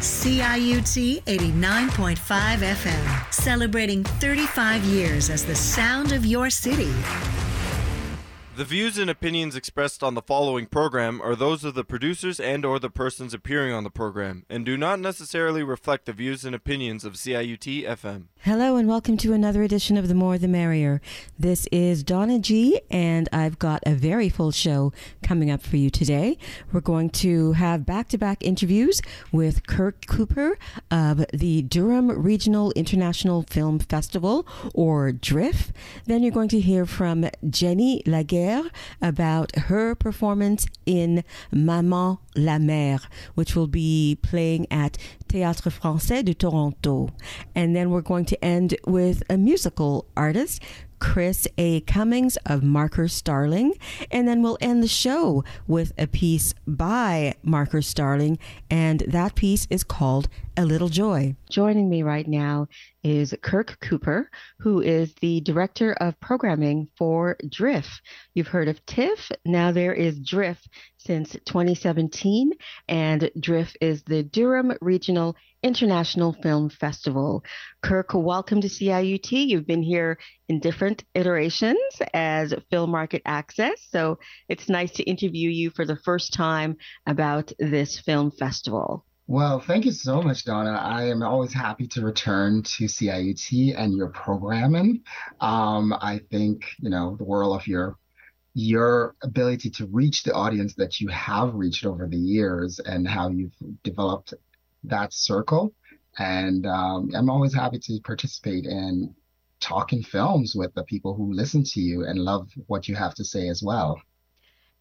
CIUT 89.5 FM, celebrating 35 years as the sound of your city. The views and opinions expressed on the following program are those of the producers and or the persons appearing on the program and do not necessarily reflect the views and opinions of CIUT FM. Hello and welcome to another edition of The More the Merrier. This is Donna G and I've got a very full show coming up for you today. We're going to have back-to-back interviews with Kirk Cooper of the Durham Regional International Film Festival or DRIFF. Then you're going to hear from Djennie Laguerre about her performance in Manman la mer, which will be playing at Théâtre Français de Toronto. And then we're going to end with a musical artist, Chris A. Cummings of Marker Starling. And then we'll end the show with a piece by Marker Starling, and that piece is called A Little Joy. Joining me right now is Kirk Cooper, who is the Director of Programming for DRIFF. You've heard of TIFF, now there is DRIFF since 2017, and DRIFF is the Durham Regional International Film Festival. Kirk, welcome to CIUT. You've been here in different iterations as Film Market Access, so it's nice to interview you for the first time about this film festival. Well, thank you so much, Donna. I am always happy to return to CIUT and your programming. Um, I think, you know, the world of your your ability to reach the audience that you have reached over the years and how you've developed that circle. And um, I'm always happy to participate in talking films with the people who listen to you and love what you have to say as well.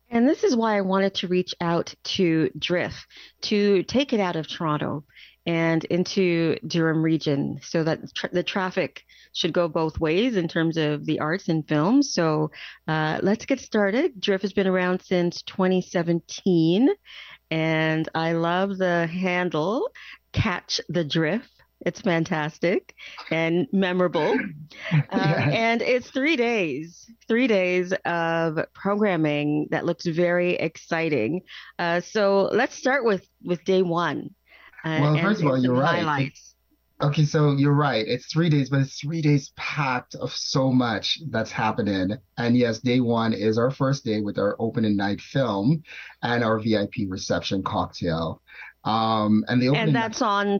And this is why I wanted to reach out to DRIFF to take it out of Toronto and into Durham region so that tra- the traffic should go both ways in terms of the arts and films. So uh, let's get started. DRIFF has been around since 2017, and I love the handle Catch the Drift. It's fantastic and memorable. Uh, and it's three days, three days of programming that looks very exciting. Uh, so let's start with, with day one. Uh, well, first of all, you're right. Highlights. Okay, so you're right. It's three days, but it's three days packed of so much that's happening. And yes, day one is our first day with our opening night film and our VIP reception cocktail. Um, and the and that's night- on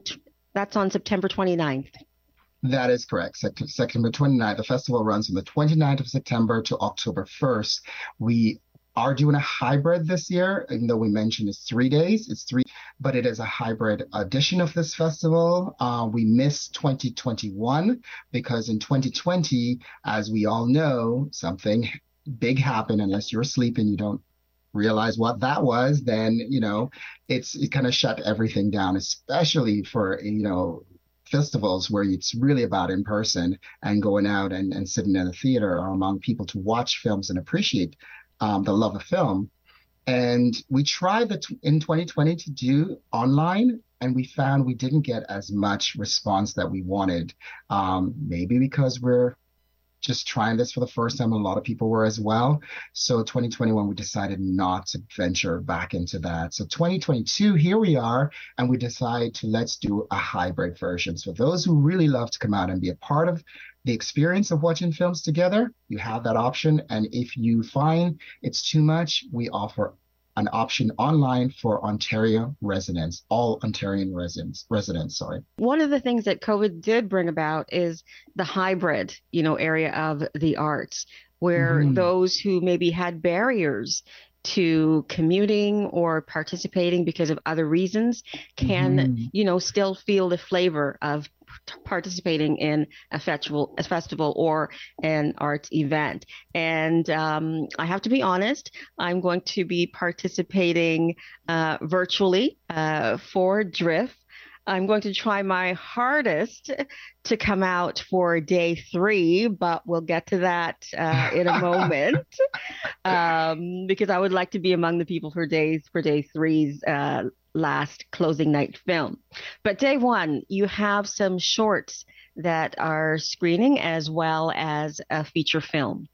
that's on September 29th. That is correct. September 29th. The festival runs from the 29th of September to October 1st. We are doing a hybrid this year, even though we mentioned it's three days. It's three, but it is a hybrid edition of this festival. Uh, we missed 2021 because in 2020, as we all know, something big happened. Unless you're asleep and you don't realize what that was, then you know it's it kind of shut everything down, especially for you know festivals where it's really about in person and going out and, and sitting in a theater or among people to watch films and appreciate um, the love of film. And we tried that in 2020 to do online, and we found we didn't get as much response that we wanted. Um, maybe because we're just trying this for the first time. A lot of people were as well. So 2021, we decided not to venture back into that. So 2022, here we are, and we decide to let's do a hybrid version. So those who really love to come out and be a part of the experience of watching films together, you have that option. And if you find it's too much, we offer an option online for Ontario residents, all Ontarian residents, residents, sorry. One of the things that COVID did bring about is the hybrid, you know, area of the arts, where mm-hmm. those who maybe had barriers to commuting or participating because of other reasons can, mm-hmm. you know, still feel the flavor of participating in a festival, a festival or an arts event. And um, I have to be honest, I'm going to be participating uh, virtually uh, for DRIFF. I'm going to try my hardest to come out for day three, but we'll get to that uh, in a moment um, because I would like to be among the people for days for day three's uh, last closing night film. But day one, you have some shorts that are screening as well as a feature film.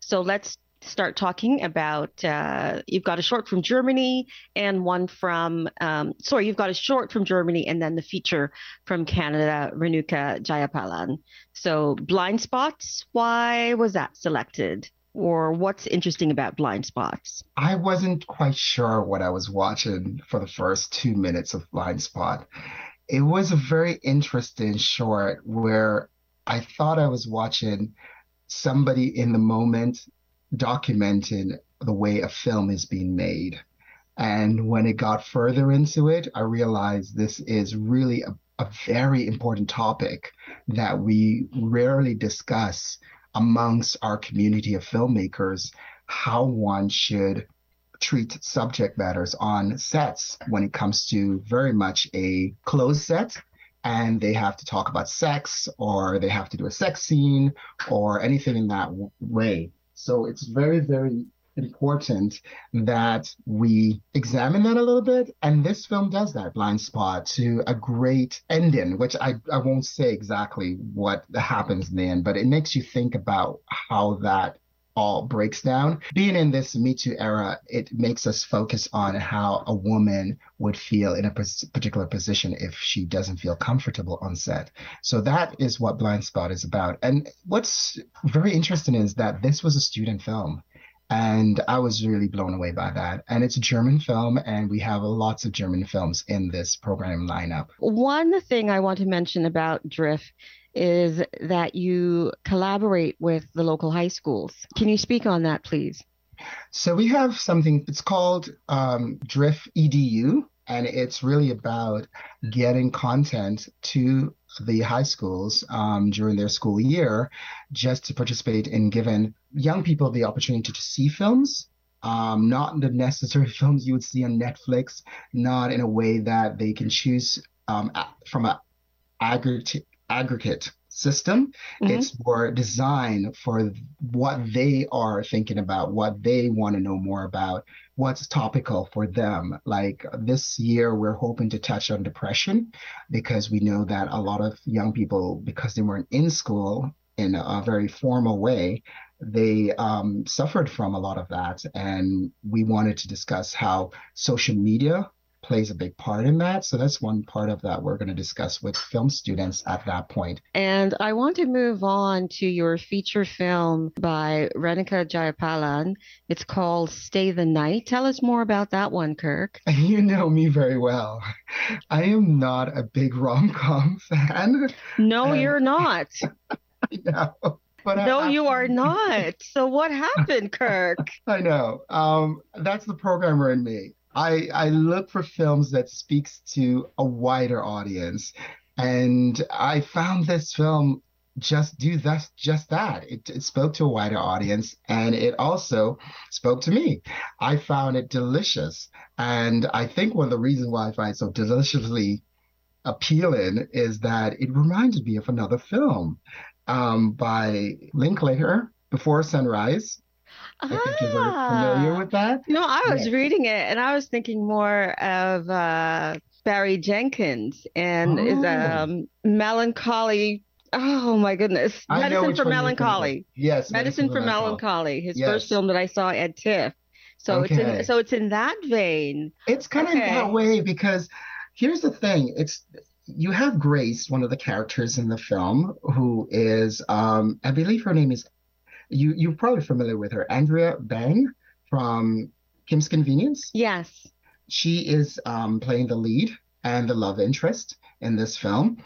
So let's start talking about uh, you've got a short from Germany and one from um, sorry you've got a short from Germany and then the feature from Canada Renuka Jeyapalan. So blind spots, why was that selected? Or what's interesting about blind spots? I wasn't quite sure what I was watching for the first two minutes of Blind Spot. It was a very interesting short where I thought I was watching somebody in the moment documenting the way a film is being made. And when it got further into it, I realized this is really a, a very important topic that we rarely discuss amongst our community of filmmakers how one should treat subject matters on sets when it comes to very much a closed set and they have to talk about sex or they have to do a sex scene or anything in that way. So it's very, very important that we examine that a little bit. And this film does that blind spot to a great ending, which I, I won't say exactly what happens then, but it makes you think about how that all breaks down. Being in this Me Too era, it makes us focus on how a woman would feel in a particular position if she doesn't feel comfortable on set. So that is what Blind Spot is about. And what's very interesting is that this was a student film. And I was really blown away by that. And it's a German film, and we have lots of German films in this program lineup. One thing I want to mention about DRIFF is that you collaborate with the local high schools. Can you speak on that, please? So we have something, it's called um, DRIFF EDU, and it's really about getting content to the high schools um, during their school year just to participate in giving young people the opportunity to see films um, not the necessary films you would see on Netflix, not in a way that they can choose um, from an aggregate aggregate system. Mm-hmm. It's more designed for what they are thinking about, what they want to know more about, what's topical for them. Like this year, we're hoping to touch on depression because we know that a lot of young people, because they weren't in school in a very formal way, they um, suffered from a lot of that. And we wanted to discuss how social media plays a big part in that. So that's one part of that we're going to discuss with film students at that point. And I want to move on to your feature film by Renuka Jeyapalan. It's called Stay the Night. Tell us more about that one, Kirk. You know me very well. I am not a big rom com fan. No, and... you're not. no. But no, I, you are not. So what happened, Kirk? I know. Um, that's the programmer in me. I I look for films that speaks to a wider audience, and I found this film just do that just that. It, it spoke to a wider audience and it also spoke to me. I found it delicious and i think one of the reasons why i find it so deliciously appealing is that it reminded me of another film um, by linklater before sunrise I think you're very familiar ah. with that. No, I was yeah. reading it and I was thinking more of uh, Barry Jenkins and oh. is um, melancholy. Oh my goodness, Medicine for Melancholy. Yes, Medicine, Medicine for Melancholy. His yes. first film that I saw at TIFF. So okay. it's in, so it's in that vein. It's kind okay. of that way because here's the thing. It's you have Grace, one of the characters in the film, who is um, I believe her name is you you're probably familiar with her, Andrea Bang from Kim's Convenience. Yes. She is um, playing the lead and the love interest in this film.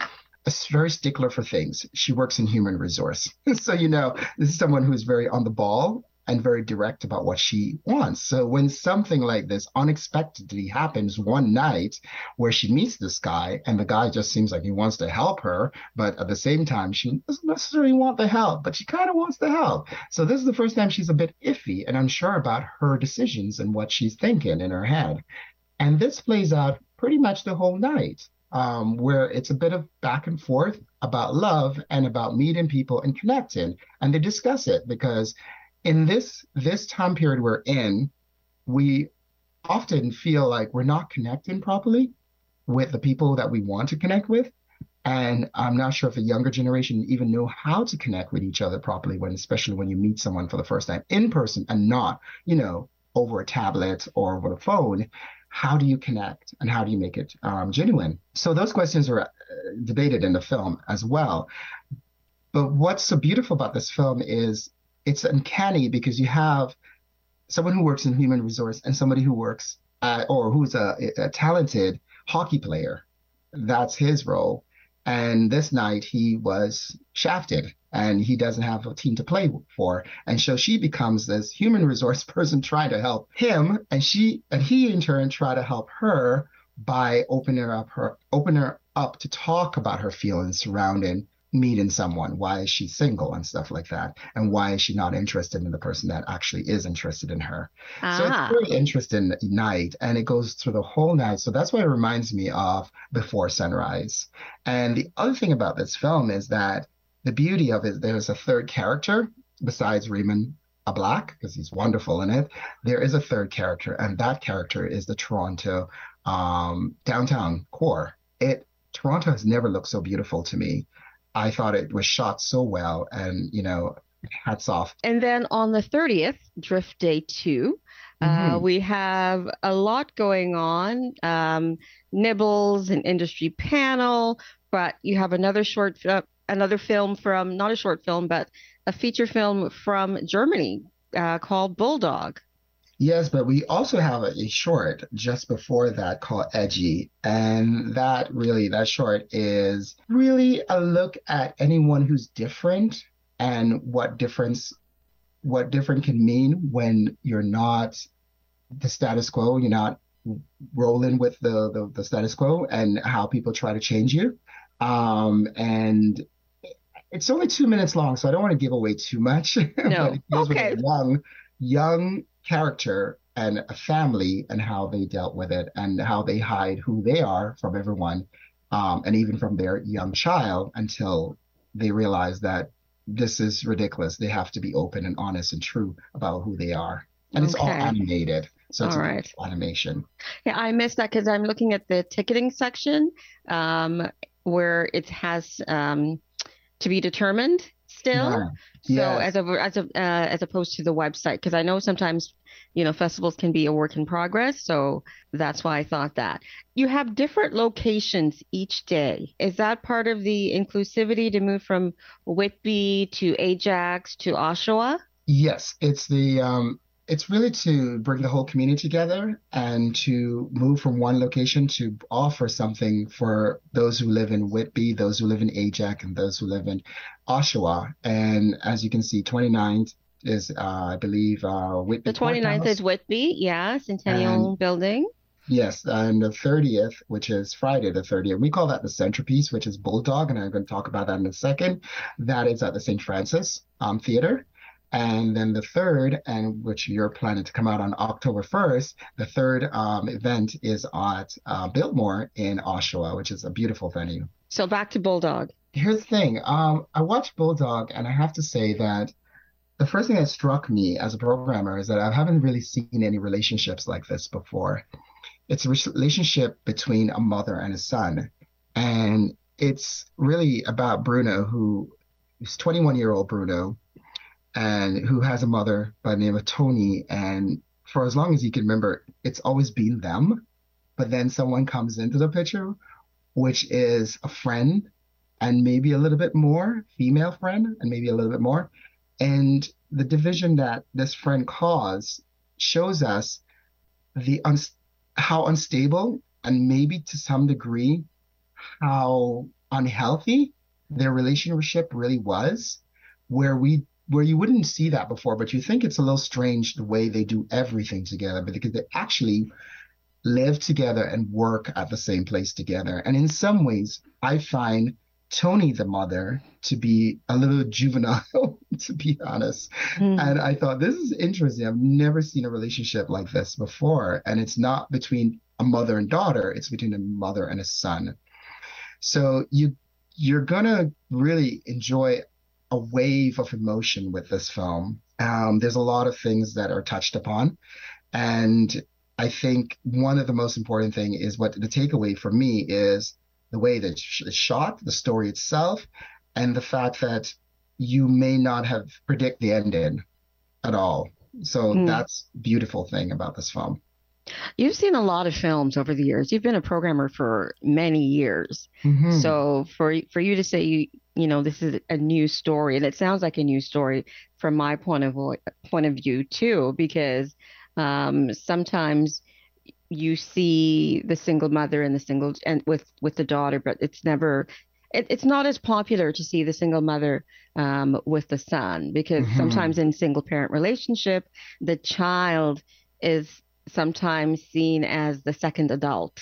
A very stickler for things. She works in human resource, so you know this is someone who's very on the ball and very direct about what she wants. So when something like this unexpectedly happens one night where she meets this guy and the guy just seems like he wants to help her, but at the same time she doesn't necessarily want the help, but she kind of wants the help. So this is the first time she's a bit iffy and unsure about her decisions and what she's thinking in her head. And this plays out pretty much the whole night. Um, where it's a bit of back and forth about love and about meeting people and connecting. And they discuss it because in this this time period we're in, we often feel like we're not connecting properly with the people that we want to connect with. And I'm not sure if a younger generation even know how to connect with each other properly when, especially when you meet someone for the first time in person and not, you know, over a tablet or over the phone. How do you connect and how do you make it um, genuine? So those questions are uh, debated in the film as well. But what's so beautiful about this film is it's uncanny because you have someone who works in human resource and somebody who works uh, or who's a, a talented hockey player. That's his role. And this night he was shafted and he doesn't have a team to play for. And so she becomes this human resource person trying to help him. And she and he in turn try to help her by opening up her open her up to talk about her feelings surrounding meeting someone why is she single and stuff like that and why is she not interested in the person that actually is interested in her. Ah. so it's a ah. very interesting night and it goes through the whole night. So that's why it reminds me of before sunrise. And the other thing about this film is that the beauty of it there's a third character besides raymond a black because he's wonderful in it. There is a third character and that character is the toronto um, downtown core. It toronto has never looked so beautiful to me I thought it was shot so well, and you know, hats off. And then on the 30th, DRIFF Day 2, uh, mm-hmm. uh, we have a lot going on. Um, nibbles, an industry panel, but you have another short, uh, another film from not a short film, but a feature film from Germany uh, called Bulldog. Yes, but we also have a, short just before that called Edgy. And that really, that short is really a look at anyone who's different and what difference, what different can mean when you're not the status quo, you're not rolling with the, the, the status quo and how people try to change you. Um, and it's only two minutes long, so I don't want to give away too much. No. okay. young, young character and a family and how they dealt with it and how they hide who they are from everyone um, and even from their young child until they realize that this is ridiculous. They have to be open and honest and true about who they are. And okay. it's all animated. So it's all right. animation. Yeah, I missed that because I'm looking at the ticketing section um, where it has um, to be determined still. Yeah. So yes. as a, as a, uh, as opposed to the website, because I know sometimes, you know, festivals can be a work in progress. So that's why I thought that you have different locations each day. Is that part of the inclusivity to move from Whitby to Ajax to Oshawa? Yes, it's the um, it's really to bring the whole community together and to move from one location to offer something for those who live in Whitby, those who live in Ajax, and those who live in Oshawa. And as you can see, 29th is, uh, I believe, uh, Whitby. The 29th is Whitby, yeah, Centennial and, Building. Yes, and the 30th, which is Friday the 30th, we call that the centerpiece, which is Bulldog, and I'm going to talk about that in a second. That is at the St. Francis um, Theater. And then the third, and which you're planning to come out on October 1st, the third um, event is at uh, Biltmore in Oshawa, which is a beautiful venue. So back to Bulldog. Here's the thing. Um, I watched Bulldog, and I have to say that the first thing that struck me as a programmer is that I haven't really seen any relationships like this before. It's a relationship between a mother and a son. And it's really about Bruno, who is 21 year old Bruno, and who has a mother by the name of Tony. And for as long as you can remember, it's always been them. But then someone comes into the picture, which is a friend and maybe a little bit more, female friend, and maybe a little bit more. And the division that this friend caused shows us the un- how unstable and maybe to some degree how unhealthy their relationship really was, where we where you wouldn't see that before, but you think it's a little strange the way they do everything together, but because they actually live together and work at the same place together. And in some ways, I find Tony, the mother, to be a little juvenile, to be honest. Mm. And I thought, this is interesting. I've never seen a relationship like this before. And it's not between a mother and daughter, it's between a mother and a son. So you you're gonna really enjoy a wave of emotion with this film. Um, there's a lot of things that are touched upon, and I think one of the most important thing is what the takeaway for me is the way that it's shot, the story itself, and the fact that you may not have predict the ending at all. So mm. that's beautiful thing about this film. You've seen a lot of films over the years. You've been a programmer for many years. Mm-hmm. So for for you to say you you know this is a new story, and it sounds like a new story from my point of point of view too, because um, sometimes you see the single mother and the single and with with the daughter, but it's never it, it's not as popular to see the single mother um, with the son because mm-hmm. sometimes in single parent relationship the child is sometimes seen as the second adult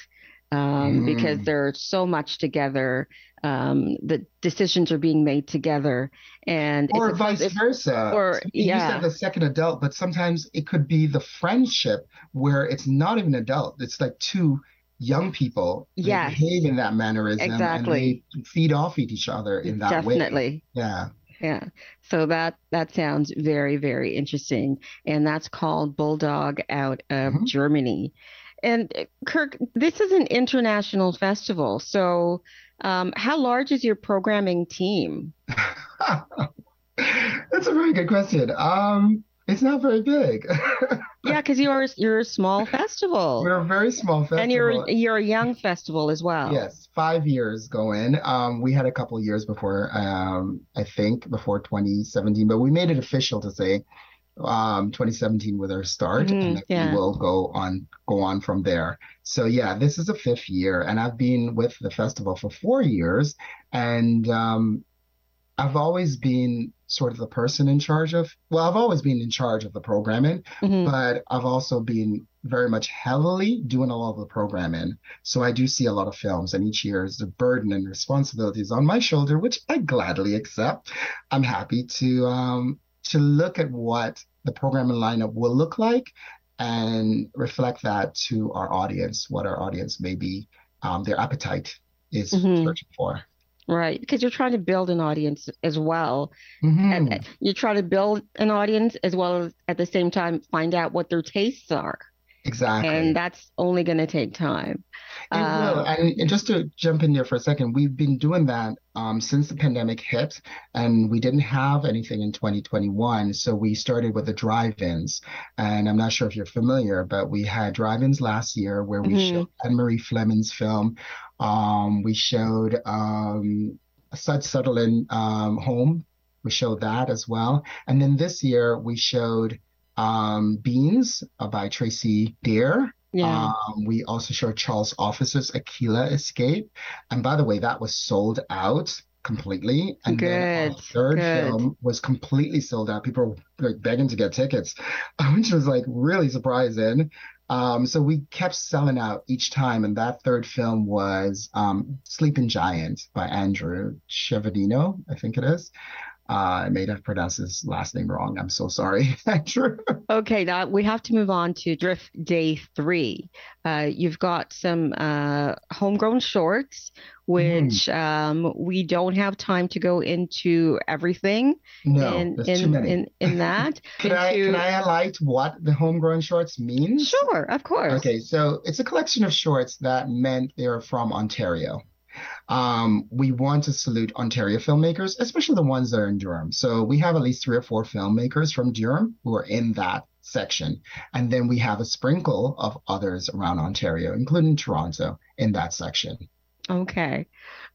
um, mm. because they're so much together. Um, the decisions are being made together, and or vice versa. Or yeah, you said the second adult, but sometimes it could be the friendship where it's not even adult. It's like two young people yeah behave in that mannerism exactly and they feed off each other in that definitely. way definitely yeah yeah. So that that sounds very very interesting and that's called bulldog out of mm-hmm. germany. And uh, kirk this is an international festival so um, how large is your programming team? That's a very good question. Um, it's not very big. yeah, because you're you're a small festival. We're a very small festival, and you're you're a young festival as well. Yes, five years going. Um, we had a couple years before, um, I think before 2017, but we made it official to say um 2017 with our start mm-hmm, and yeah. we will go on go on from there so yeah this is a fifth year and i've been with the festival for four years and um I've always been sort of the person in charge of, well, I've always been in charge of the programming, mm-hmm. but I've also been very much heavily doing a lot of the programming. So I do see a lot of films, and each year is the burden and responsibilities on my shoulder, which I gladly accept. I'm happy to um, to look at what the programming lineup will look like and reflect that to our audience, what our audience may be, um, their appetite is mm-hmm. searching for. Right, because you're trying to build an audience as well. Mm-hmm. And you're trying to build an audience as well as at the same time find out what their tastes are. Exactly. And that's only going to take time. It will. And, just to jump in there for a second, we've been doing that um, since the pandemic hit, and we didn't have anything in 2021. So we started with the drive ins. And I'm not sure if you're familiar, but we had drive ins last year where we mm-hmm. showed Ann Marie Fleming's film. Um, we showed um, Sudz Sutherland um, Home. We showed that as well. And then this year we showed um, Beans uh, by Tracey Deer. Yeah. Um, we also showed Charles Officer's Akilla Escape. And by the way, that was sold out completely. And good, then our third good. film was completely sold out. People were like begging to get tickets, which was like really surprising. Um, so we kept selling out each time. And that third film was um, Sleeping Giant by Andrew Chevadino, I think it is. Uh, I may have pronounced his last name wrong. I'm so sorry, Andrew. okay, now we have to move on to DRIFF Day Three. Uh, you've got some uh, homegrown shorts, which mm. um, we don't have time to go into everything. No, in, there's in, too many. In, in that. can into... I can I highlight what the homegrown shorts means? Sure, of course. Okay, so it's a collection of shorts that meant they are from Ontario. Um, we want to salute Ontario filmmakers, especially the ones that are in Durham. So we have at least three or four filmmakers from Durham who are in that section. And then we have a sprinkle of others around Ontario, including Toronto, in that section. Okay.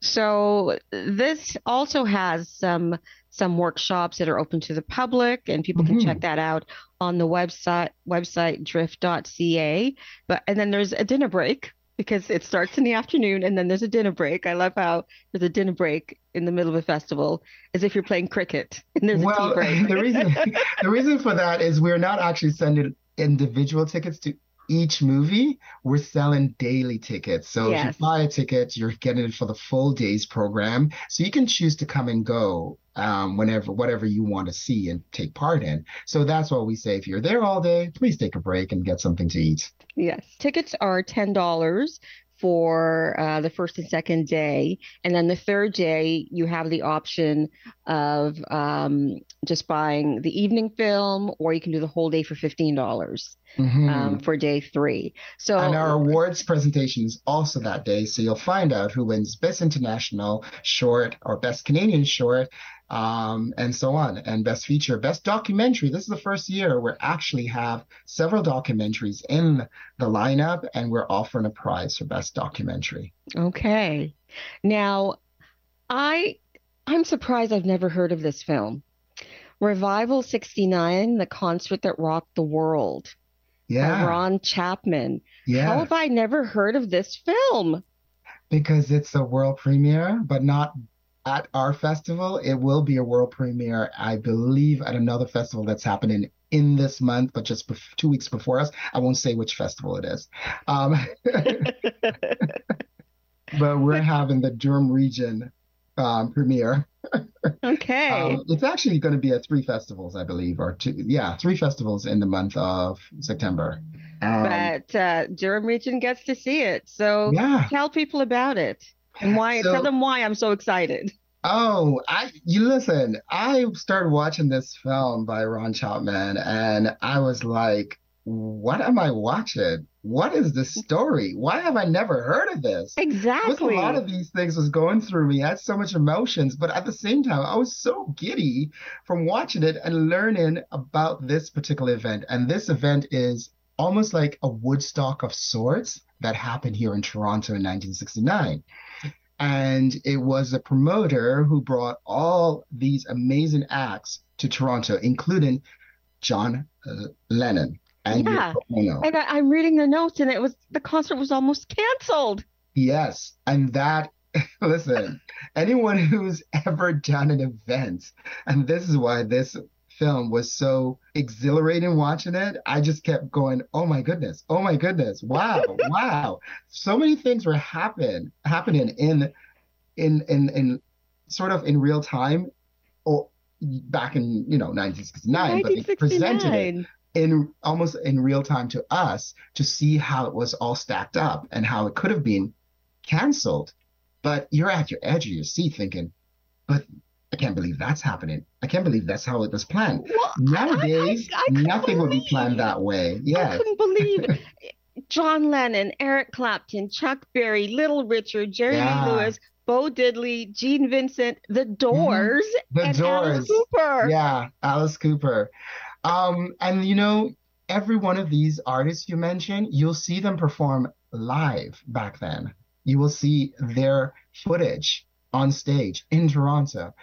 So this also has some some workshops that are open to the public and people mm-hmm. can check that out on the website website driff.ca. But and then there's a dinner break because it starts in the afternoon and then there's a dinner break. I love how there's a dinner break in the middle of a festival as if you're playing cricket and there's well, a tea break. the reason the reason for that is we're not actually sending individual tickets to each movie, we're selling daily tickets. So yes. if you buy a ticket, you're getting it for the full day's program. So you can choose to come and go um, whenever, whatever you want to see and take part in. So that's what we say. If you're there all day, please take a break and get something to eat. Yes. Tickets are $10 for uh, the first and second day. And then the third day, you have the option of um, just buying the evening film, or you can do the whole day for $15 Mhm. um, for day three. So, And our awards presentation is also that day, so you'll find out who wins Best International Short or Best Canadian Short, um, and so on, and Best Feature, Best Documentary. This is the first year we actually have several documentaries in the lineup, and we're offering a prize for Best Documentary. okay. Now, I I'm surprised I've never heard of this film. Revival 69, the concert that rocked the world. by Yeah, Ron Chapman. Yeah, How have I never heard of this film? because it's a world premiere, but not at our festival. It will be a world premiere, I believe, at another festival that's happening in this month, but just two weeks before us. I won't say which festival it is. Um, but we're having the Durham region um, premiere. Okay. Um, it's actually going to be at three festivals, I believe, or two. Yeah, three festivals in the month of September. Um, but uh, Durham region gets to see it. So yeah. tell people about it and why. So- tell them why I'm so excited. Oh, I you listen. I started watching this film by Ron Chapman, and I was like, "What am I watching? What is this story? Why have I never heard of this?" Exactly. was a lot of these things was going through me. I had so much emotions, but at the same time, I was so giddy from watching it and learning about this particular event. And this event is almost like a Woodstock of sorts that happened here in Toronto in 1969. And it was the promoter who brought all these amazing acts to Toronto, including John uh, Lennon and Yeah. And I, I'm reading the notes, and it was the concert was almost canceled. Yes, and that, listen, anyone who's ever done an event, and this is why this film was so exhilarating watching it, I just kept going, oh my goodness, oh my goodness, wow, wow. So many things were happen happening in in in in sort of in real time or back in, you know, 1969, but they presented it in almost in real time to us to see how it was all stacked up and how it could have been canceled. But you're at your edge of your seat thinking, but I can't believe that's happening. I can't believe that's how it was planned. Well, Nowadays, I- I couldn't nothing would be planned that way. I couldn't believe John Lennon, Eric Clapton, Chuck Berry, Little Richard, Jerry Lee Yeah. Lewis, Bo Diddley, Gene Vincent, The Doors, The and Alice Cooper. Yeah, Alice Cooper. Um, and you know, every one of these artists you mentioned, you'll see them perform live back then. You will see their footage on stage in Toronto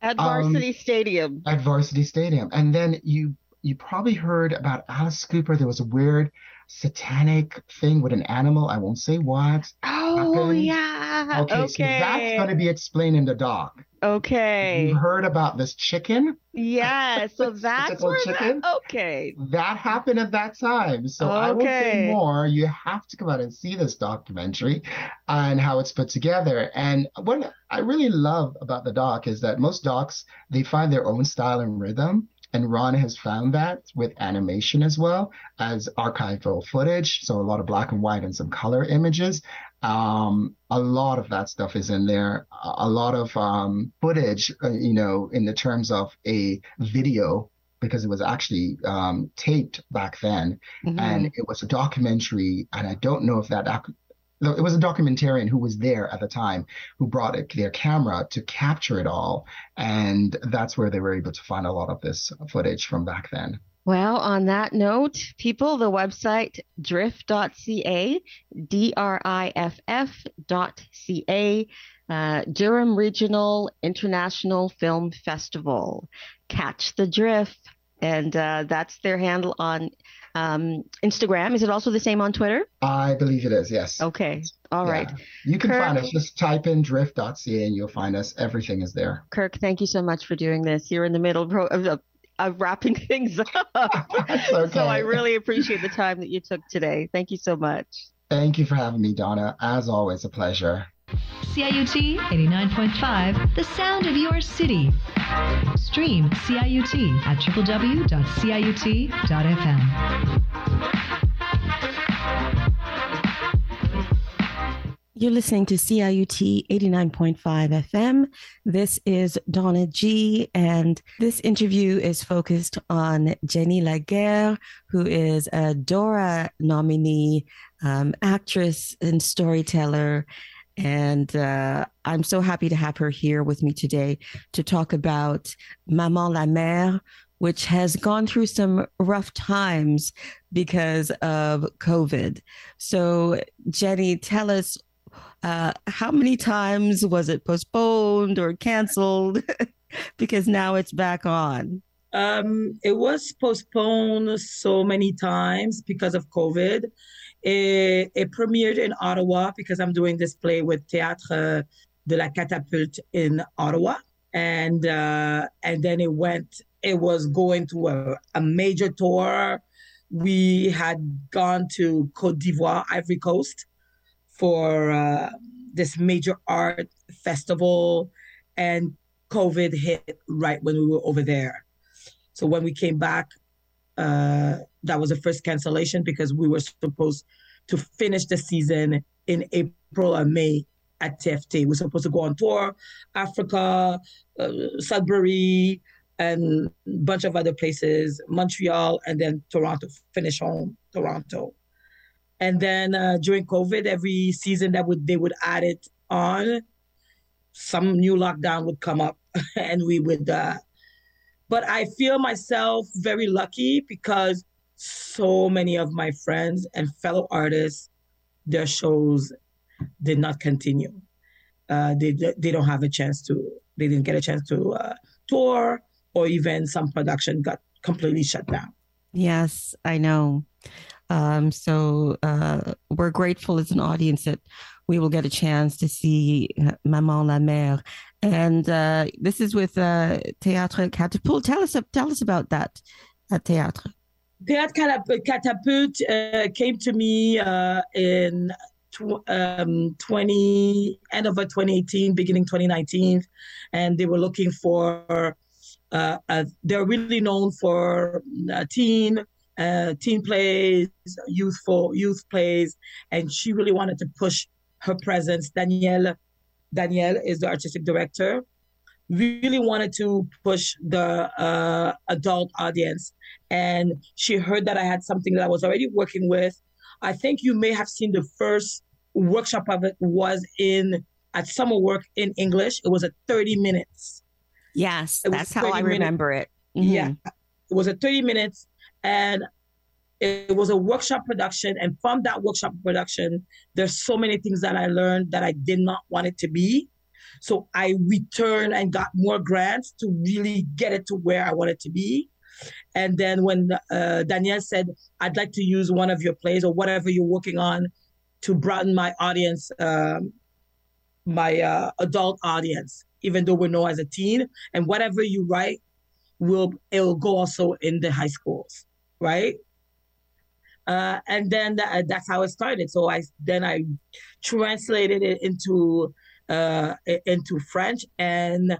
At Um, Varsity Stadium. at Varsity Stadium. And then you you probably heard about Alice Cooper. There was a weird satanic thing with an animal. I won't say what. Oh, happened. yeah. Okay, so that's going to be explained in the doc. Okay. You heard about this chicken? Yeah. So that's where chicken? that. Okay. That happened at that time. So I won't say Okay. more. You have to come out and see this documentary and how it's put together. And what I really love about the doc is that most docs, they find their own style and rhythm. And Ron has found that with animation as well as archival footage. So a lot of black and white and some color images. Um, a lot of that stuff is in there. A lot of um, footage, uh, you know, in the terms of a video because it was actually um, taped back then, Mhm. and it was a documentary. And I don't know if that doc- it was a documentarian who was there at the time who brought it, their camera to capture it all, and that's where they were able to find a lot of this footage from back then. Well, on that note, people, the website driff.ca, D R I F F dot C A, uh, Durham Regional International Film Festival. Catch the drift. And uh, that's their handle on um, Instagram. Is it also the same on Twitter? I believe it is, yes. Okay. All Yeah. right. You can Kirk- find us. Just type in driff.ca and you'll find us. Everything is there. Kirk, thank you so much for doing this. You're in the middle of, of, of, of wrapping things up. Okay. So I really appreciate the time that you took today. Thank you so much. Thank you for having me, Donna. As always, a pleasure. CIUT 89.5, the sound of your city. Stream CIUT at www.ciut.fm. You're listening to CIUT 89.5 FM. This is Donna G, and this interview is focused on Djennie Laguerre, who is a Dora nominee, um, actress, and storyteller. And uh, I'm so happy to have her here with me today to talk about Manman la mer, which has gone through some rough times because of COVID. So, Djennie, tell us uh, how many times was it postponed or canceled? because now it's back on. Um, it was postponed so many times because of COVID. It, it, premiered in Ottawa because I'm doing this play with Théâtre de la Catapulte in Ottawa, and uh, and then it went. It was going to a, a major tour. We had gone to Côte d'Ivoire, Ivory Coast, for uh, this major art festival, and COVID hit right when we were over there. So when we came back, uh, that was the first cancellation because we were supposed to finish the season in April or May at TFT. We we're supposed to go on tour, Africa, uh, Sudbury, and a bunch of other places, Montreal, and then Toronto, finish home, Toronto. And then uh, during COVID, every season that would they would add it on, some new lockdown would come up, and we would. Uh, but I feel myself very lucky because so many of my friends and fellow artists, their shows did not continue. Uh, they they don't have a chance to. They didn't get a chance to uh, tour, or even some production got completely shut down. Yes, I know. Um, so uh, we're grateful as an audience that we will get a chance to see uh, Manman la mer. And uh, this is with uh, Théâtre Catapulte. Tell us, tell us about that at Théâtre. Théâtre Catapulte uh, came to me uh, in um, 20, end of 2018, beginning 2019. And they were looking for, uh, they're really known for teen uh, teen plays, youthful youth plays, and she really wanted to push her presence. Danielle, Danielle is the artistic director. Really wanted to push the uh, adult audience, and she heard that I had something that I was already working with. I think you may have seen the first workshop of it was in at summer work in English. It was a 30 minutes. Yes, that's how I remember it. Mm-hmm. Yeah. It was a 30 minutes and it was a workshop production and from that workshop production there's so many things that i learned that i did not want it to be. So i returned and got more grants to really get it to where i wanted to be. And then when uh, danielle said i'd like to use one of your plays or whatever you're working on to broaden my audience um, my uh, adult audience even though we're known as a teen and whatever you write will it'll go also in the high schools right uh, and then that, that's how it started. So I then I translated it into uh, into French and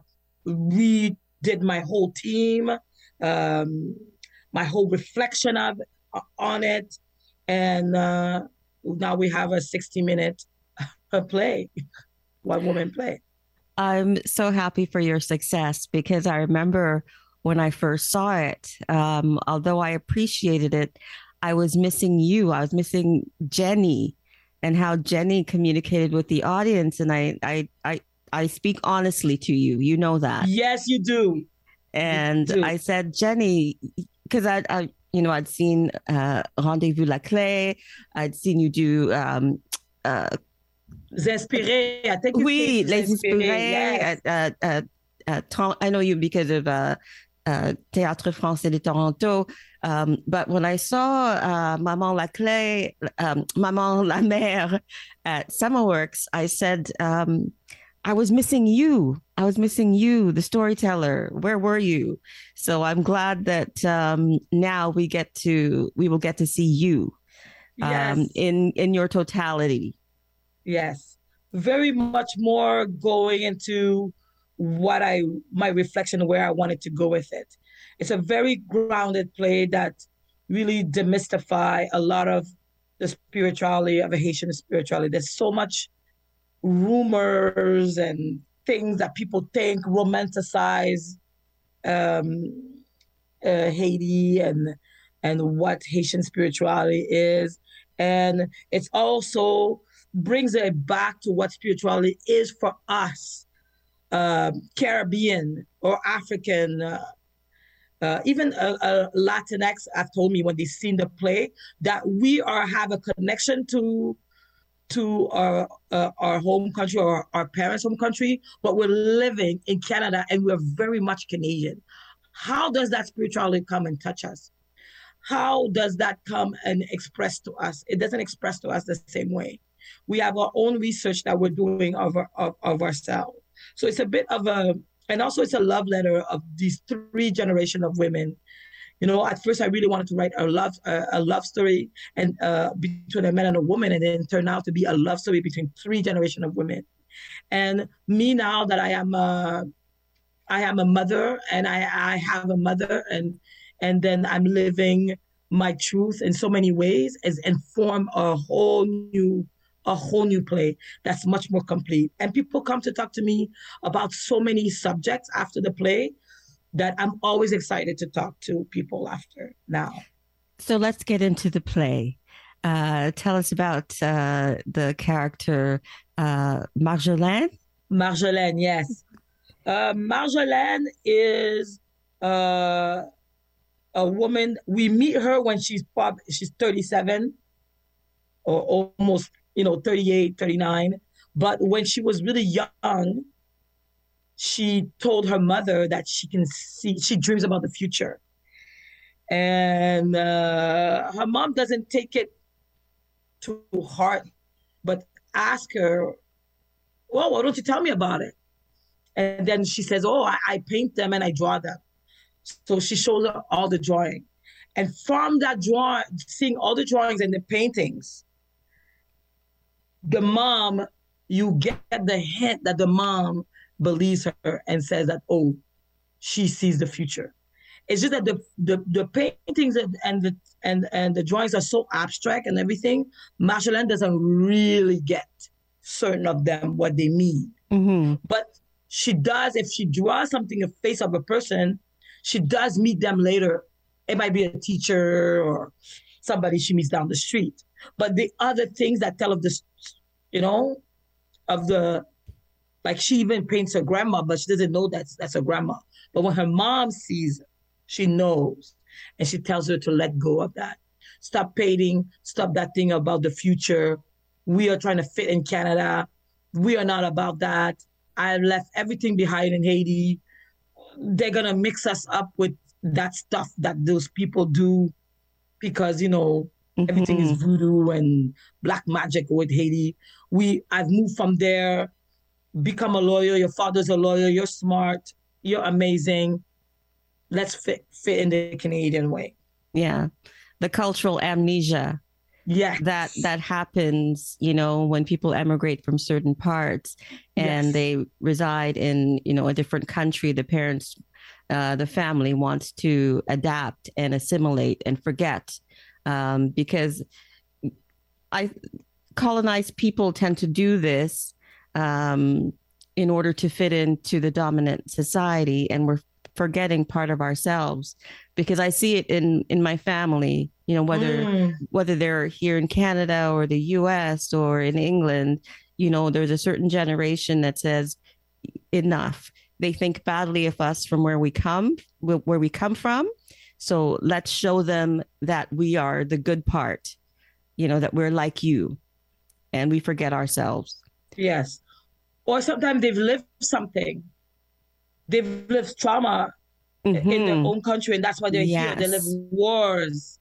redid my whole team, um, my whole reflection of uh, on it, and uh, now we have a sixty minute a play, one woman play. I'm so happy for your success because I remember when I first saw it. Um, although I appreciated it, I was missing you. I was missing Djennie and how Djennie communicated with the audience. And I, I, I, I speak honestly to you. You know that. Yes, you do. And you do. I said, Djennie, because I, I, you know, I'd seen uh, Rendezvous La Clé. I'd seen you do. Um, uh, Inspirés. I think. Oui, Les Inspirés. Yes. Uh, uh, uh, I know you because of uh, uh, Théâtre Français de Toronto. Um, but when I saw uh, Maman la Clé, um, Manman la mer at Summerworks, I said, um, I was missing you. I was missing you, the storyteller. Where were you? So I'm glad that um, now we get to we will get to see you um, yes. in in your totality. Yes, very much more going into what I my reflection where I wanted to go with it. It's a very grounded play that really demystify a lot of the spirituality of a Haitian spirituality. There's so much rumors and things that people think romanticize um, uh, Haiti and and what Haitian spirituality is, and it's also brings it back to what spirituality is for us, uh, Caribbean or African. Uh, uh, even a, a, Latinx have told me when they seen the play that we are have a connection to to our uh, our home country or our parents' home country, but we're living in Canada and we're very much Canadian. How does that spirituality come and touch us? How does that come and express to us? It doesn't express to us the same way. We have our own research that we're doing of, of, of ourselves. So it's a bit of a, and also it's a love letter of these three generation of women you know, at first I really wanted to write a love uh, a love story and uh, between a man and a woman, and then turned out to be a love story between three generation of women. And me now that I am a, I am a mother, and I, I have a mother, and and then I'm living my truth in so many ways, has informed a whole new a whole new play that's much more complete. And people come to talk to me about so many subjects after the play that I'm always excited to talk to people after now. So let's get into the play. Uh, tell us about uh, the character uh, Marjolaine. Marjolaine, yes. Uh, Marjolaine is uh, a woman. We meet her when she's probably she's 37 or almost, you know, 38, 39. But when she was really young, she told her mother that she can see, she dreams about the future. And uh, her mom doesn't take it to heart, but ask her, well, why don't you tell me about it? And then she says, oh, I, I paint them and I draw them. So she shows her all the drawing. And from that drawing, seeing all the drawings and the paintings, the mom, you get the hint that the mom believes her and says that, oh, she sees the future. It's just that the the, the paintings and the and and the drawings are so abstract and everything. Marjolaine doesn't really get certain of them what they mean. Mm-hmm. But she does if she draws something a face of a person, she does meet them later. It might be a teacher or somebody she meets down the street. But the other things that tell of this, you know, of the like she even paints her grandma, but she doesn't know that's that's her grandma. But when her mom sees her, she knows. And she tells her to let go of that. Stop painting, stop that thing about the future. We are trying to fit in Canada. We are not about that. I left everything behind in Haiti. They're gonna mix us up with that stuff that those people do because you know mm-hmm. everything is voodoo and black magic with Haiti. We I've moved from there become a lawyer. Your father's a lawyer. You're smart. You're amazing. Let's fit fit in the Canadian way. Yeah, the cultural amnesia. Yeah, that that happens. You know, when people emigrate from certain parts and yes. they reside in you know a different country, the parents, uh, the family wants to adapt and assimilate and forget, um, because I colonized people tend to do this um, in order to fit into the dominant society and we're forgetting part of ourselves because i see it in in my family you know whether mm. whether they're here in canada or the us or in england you know there's a certain generation that says enough they think badly of us from where we come where we come from so let's show them that we are the good part you know that we're like you and we forget ourselves Yes. Or sometimes they've lived something. They've lived trauma mm-hmm. in their mm-hmm. own country, and that's why they're yes. here. They live wars,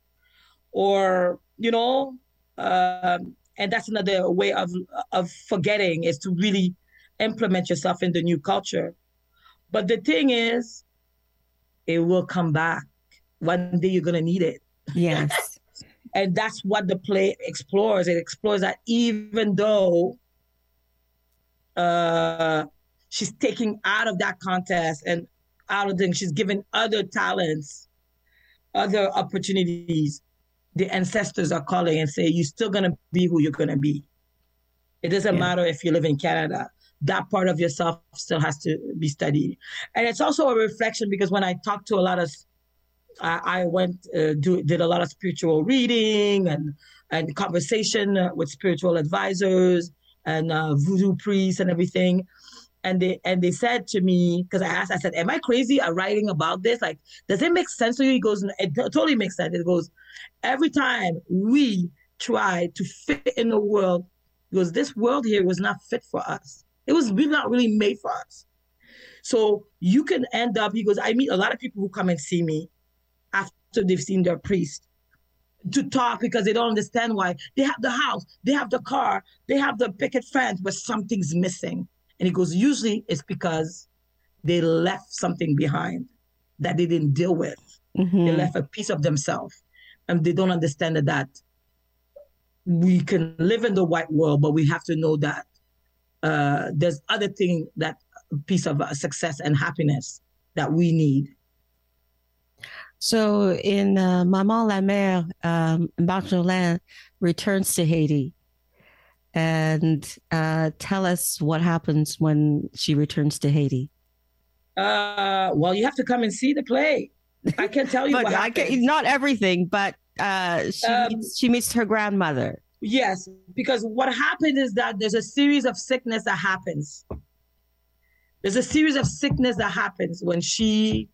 or you know, um, and that's another way of of forgetting is to really implement yourself in the new culture. But the thing is, it will come back. One day you're gonna need it. Yes. and that's what the play explores. It explores that even though uh, she's taking out of that contest and out of things. She's given other talents, other opportunities. The ancestors are calling and say, "You're still gonna be who you're gonna be." It doesn't yeah. matter if you live in Canada. That part of yourself still has to be studied. And it's also a reflection because when I talk to a lot of, I, I went, uh, do, did a lot of spiritual reading and, and conversation with spiritual advisors and uh, voodoo priests and everything and they and they said to me because I asked, I said, "Am I crazy at writing about this? Like, does it make sense to you?" He goes, "It totally makes sense." It goes, every time we try to fit in the world, because this world here was not fit for us. It was really not really made for us. So you can end up. He goes, I meet a lot of people who come and see me after they've seen their priest to talk because they don't understand why they have the house, they have the car, they have the picket fence, but something's missing and he goes, usually it's because they left something behind that they didn't deal with. Mm-hmm. They left a piece of themselves. And they don't understand that, that we can live in the white world, but we have to know that uh, there's other thing that piece of uh, success and happiness that we need. So in uh, Manman la mer, um, Marjolaine returns to Haiti and uh, tell us what happens when she returns to Haiti. Uh, well, you have to come and see the play. I can't tell you what happens. not not everything, but uh, she, um, meets, she meets her grandmother. Yes, because what happened is that there's a series of sickness that happens. There's a series of sickness that happens when she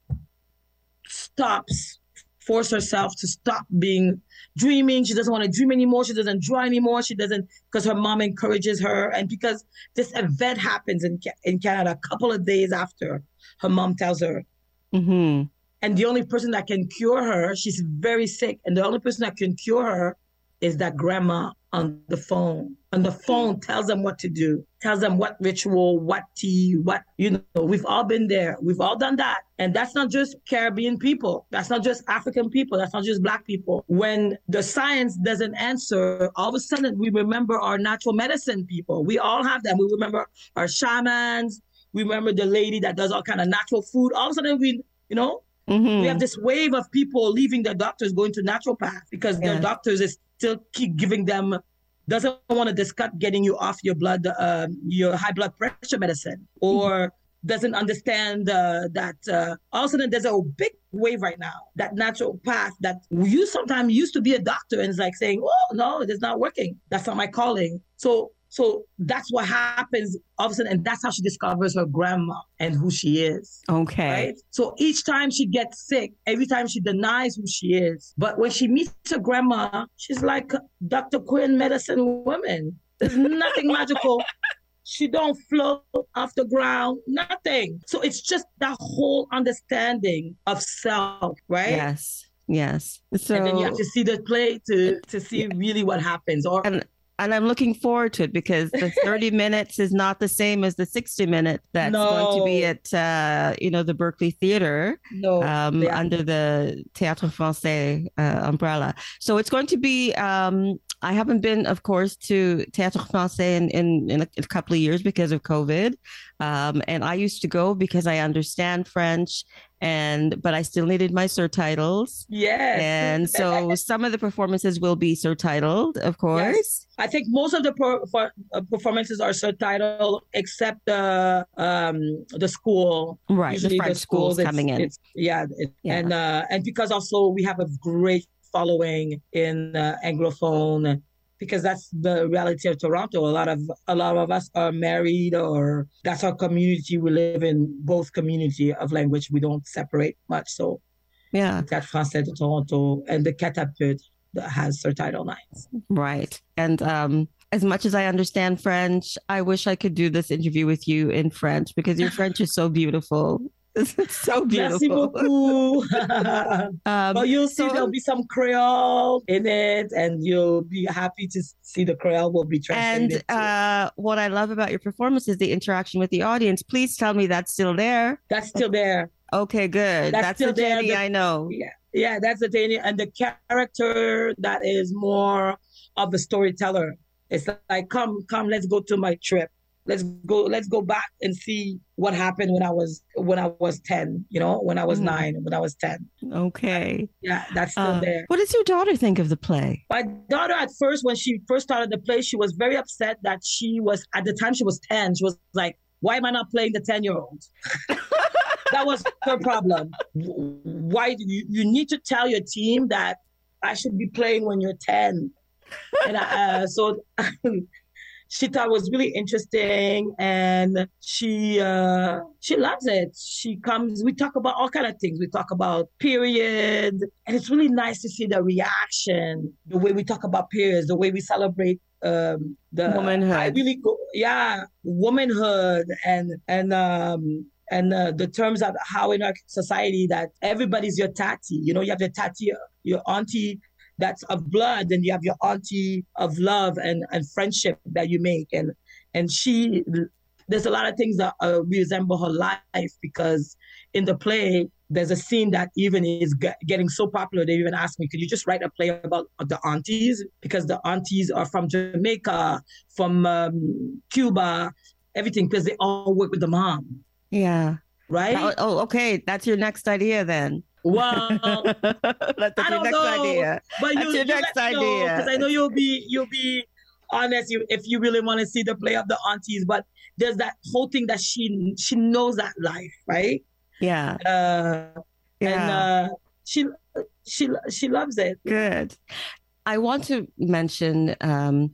stops force herself to stop being dreaming. She doesn't want to dream anymore. She doesn't draw anymore. She doesn't because her mom encourages her, and because this event happens in in Canada a couple of days after her mom tells her. Mm-hmm. And the only person that can cure her, she's very sick, and the only person that can cure her is that grandma on the phone. On the phone tells them what to do, tells them what ritual, what tea, what, you know, we've all been there. We've all done that. And that's not just Caribbean people. That's not just African people. That's not just Black people. When the science doesn't answer, all of a sudden we remember our natural medicine people. We all have them. We remember our shamans. We remember the lady that does all kind of natural food. All of a sudden we, you know, Mm-hmm. We have this wave of people leaving their doctors, going to naturopath because yeah. their doctors is still keep giving them doesn't want to discuss getting you off your blood uh, your high blood pressure medicine or mm-hmm. doesn't understand uh, that uh, all of a sudden there's a big wave right now that naturopath that you sometimes used to be a doctor and it's like saying oh no it is not working that's not my calling so so that's what happens all of a sudden, and that's how she discovers her grandma and who she is. Okay. Right? So each time she gets sick, every time she denies who she is. But when she meets her grandma, she's like Dr. Quinn medicine woman. There's nothing magical. She don't float off the ground, nothing. So it's just that whole understanding of self, right? Yes. Yes. So and then you have to see the play to to see yeah. really what happens. Or and and I'm looking forward to it because the 30 minutes is not the same as the 60 minute that's no. going to be at uh, you know the Berkeley Theater no. um, under the Théâtre Français uh, umbrella. So it's going to be. Um, I haven't been, of course, to Théâtre Français in, in, in a, a, couple of years because of COVID. Um, and I used to go because I understand French and but I still needed my surtitles. Yes. And so some of the performances will be surtitled, of course. Yes. I think most of the per- for, uh, performances are surtitled, except the um, the school. Right, Usually the French the schools, schools coming in. yeah, it, yeah, and uh, and because also we have a great following in uh, Anglophone because that's the reality of Toronto. A lot of a lot of us are married, or that's our community. We live in both community of language. We don't separate much. So, yeah, that Français de Toronto and the Catapulte that has their title nines. Right, and um, as much as I understand French, I wish I could do this interview with you in French because your French is so beautiful. It's so beautiful. Um, but you'll see so, there'll be some Creole in it, and you'll be happy to see the Creole will be translated. And uh, what I love about your performance is the interaction with the audience. Please tell me that's still there. That's still there. Okay, good. That's, that's still the Danny the, I know. Yeah, yeah, that's the Danny, and the character that is more of a storyteller. It's like, come, come, let's go to my trip let's go let's go back and see what happened when I was when I was 10, you know, when I was mm. 9, when I was 10. Okay. Yeah, that's still uh, there. What does your daughter think of the play? My daughter at first when she first started the play, she was very upset that she was at the time she was 10, she was like, "Why am I not playing the 10-year-old?" that was her problem. Why do you you need to tell your team that I should be playing when you're 10. And uh, so she thought was really interesting and she uh, she loves it. She comes we talk about all kind of things. We talk about period and it's really nice to see the reaction the way we talk about periods the way we celebrate um, the womanhood. I really go yeah womanhood and and um and uh, the terms of how in our society that everybody's your tati you know you have your tati your auntie that's of blood and you have your auntie of love and, and friendship that you make. And and she there's a lot of things that uh, resemble her life because in the play there's a scene that even is get, getting so popular they even asked me could you just write a play about the aunties? Because the aunties are from jamaica from um, cuba everything because they all work with the mom. Yeah. Right? Oh, oh okay that's your next idea then well, that's I don't next know, idea. But you, you next idea because I know you'll be you'll be honest you, if you really want to see the play of the aunties. But there's that whole thing that she she knows that life, right? Yeah. Uh, yeah. And uh, she she she loves it. Good. I want to mention um,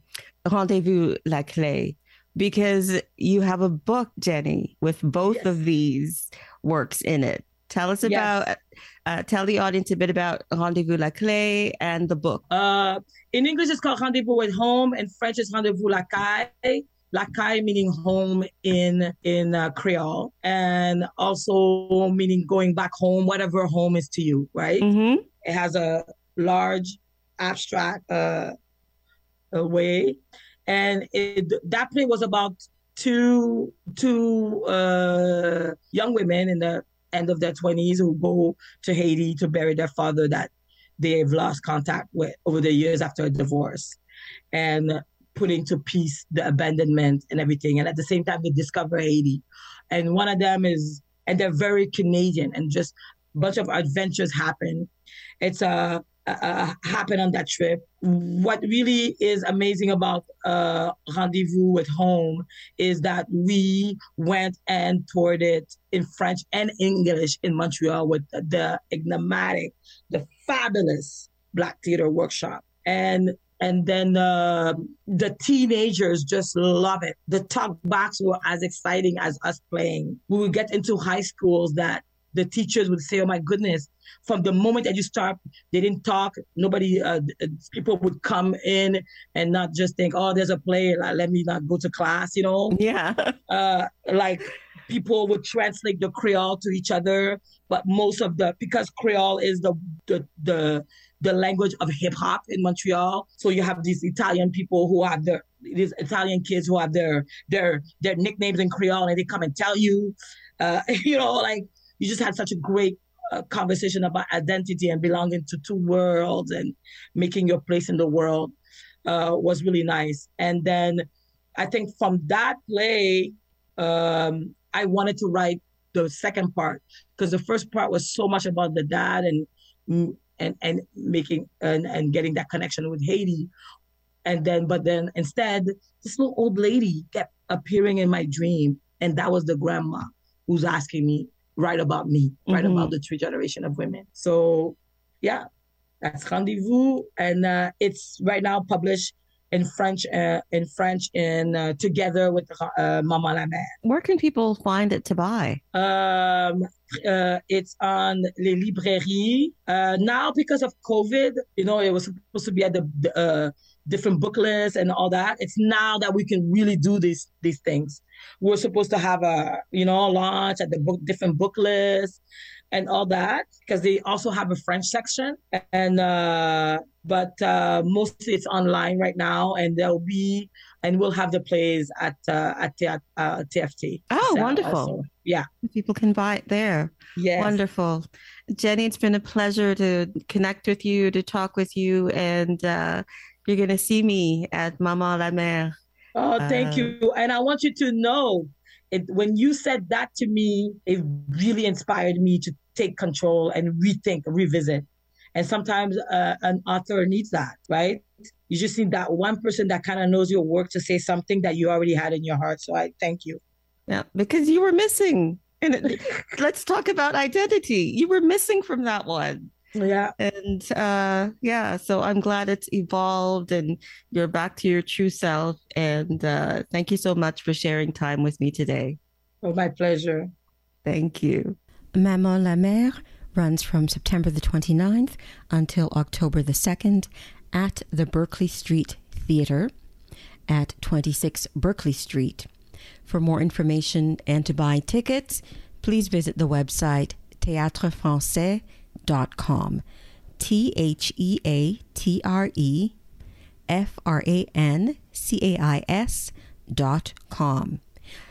Rendezvous Lakay because you have a book, Djennie, with both yes. of these works in it. Tell us about, yes. Uh, tell the audience a bit about Rendezvous Lakay and the book. Uh, in English, it's called Rendezvous at Home. In French, it's Rendezvous Lakay. La Caille meaning home in in uh, Creole, and also meaning going back home, whatever home is to you, right? Mm-hmm. It has a large abstract uh, way, and it, that play was about two two uh, young women in the end of their 20s who go to Haiti to bury their father that they've lost contact with over the years after a divorce and putting to peace the abandonment and everything. And at the same time, they discover Haiti. And one of them is, and they're very Canadian and just a bunch of adventures happen. It's a a happen on that trip. What really is amazing about uh, Rendezvous at Home is that we went and toured it in French and English in Montreal with the enigmatic, the fabulous Black Theater Workshop. And and then uh, the teenagers just love it. The talkbacks were as exciting as us playing. We would get into high schools that the teachers would say, "Oh my goodness!" From the moment that you start, they didn't talk. Nobody, uh, people would come in and not just think, "Oh, there's a play. Like, let me not go to class." You know? Yeah. Uh, like people would translate the Creole to each other, but most of the because Creole is the the the the language of hip hop in Montreal. So you have these Italian people who have their these Italian kids who have their their their nicknames in Creole and they come and tell you, uh, you know, like you just had such a great uh, conversation about identity and belonging to two worlds and making your place in the world uh, was really nice. And then I think from that play, um, I wanted to write the second part because the first part was so much about the dad and mm, and and making and, and getting that connection with Haiti. And then, but then instead, this little old lady kept appearing in my dream, and that was the grandma who's asking me, write about me, mm-hmm. write about the three generation of women. So, yeah, that's Rendezvous, and uh, it's right now published in French, uh, in French, in uh, together with uh, Manman la mer. Where can people find it to buy? Um, uh, it's on les librairies uh, now because of COVID. You know, it was supposed to be at the, uh, different book lists and all that. It's now that we can really do these these things. We're supposed to have a you know launch at the book different book lists and all that because they also have a French section and uh, but uh, mostly it's online right now and there'll be and we'll have the plays at uh, at the, uh, TFT. Oh, so, wonderful! yeah, people can buy it there. Yeah, wonderful. Djennie, it's been a pleasure to connect with you, to talk with you, and uh, you're going to see me at Manman la mer Oh, thank uh, you. And I want you to know it, when you said that to me, it really inspired me to take control and rethink, revisit. And sometimes uh, an author needs that, right? You just need that one person that kind of knows your work to say something that you already had in your heart. So I thank you. Yeah, because you were missing. And it, let's talk about identity. You were missing from that one. Yeah. And uh yeah, so I'm glad it's evolved and you're back to your true self. And uh thank you so much for sharing time with me today. Oh, my pleasure. Thank you. Manman la mer runs from September the 29th until October the 2nd at the Berkeley Street Theater at 26 Berkeley Street. For more information and to buy tickets, please visit the website théâtrefrançais.com. T H E A T R E F R A N C A I S dot com.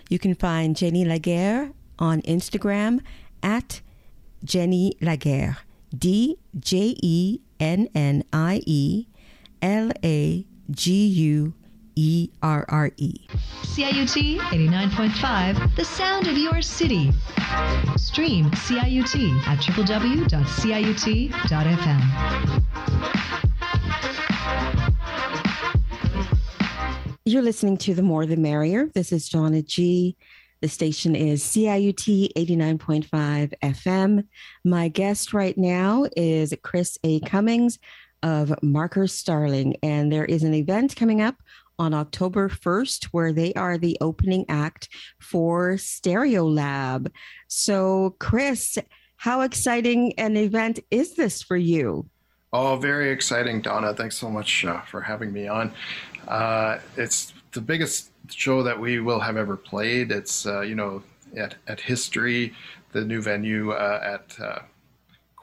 You can find Djennie Laguerre on Instagram at Djennie Laguerre. D J E N N I E L A G U E R R E. CIUT 89.5, the sound of your city. Stream CIUT at www.ciut.fm. You're listening to The More the Merrier. This is Donna G. The station is CIUT 89.5 FM. My guest right now is Chris A. Cummings of Marker Starling, and there is an event coming up on October 1st where they are the opening act for Stereolab. So, Chris, how exciting an event is this for you? Oh, very exciting, Donna. Thanks so much uh, for having me on. Uh, it's the biggest show that we will have ever played. It's uh, you know at at History, the new venue uh, at uh,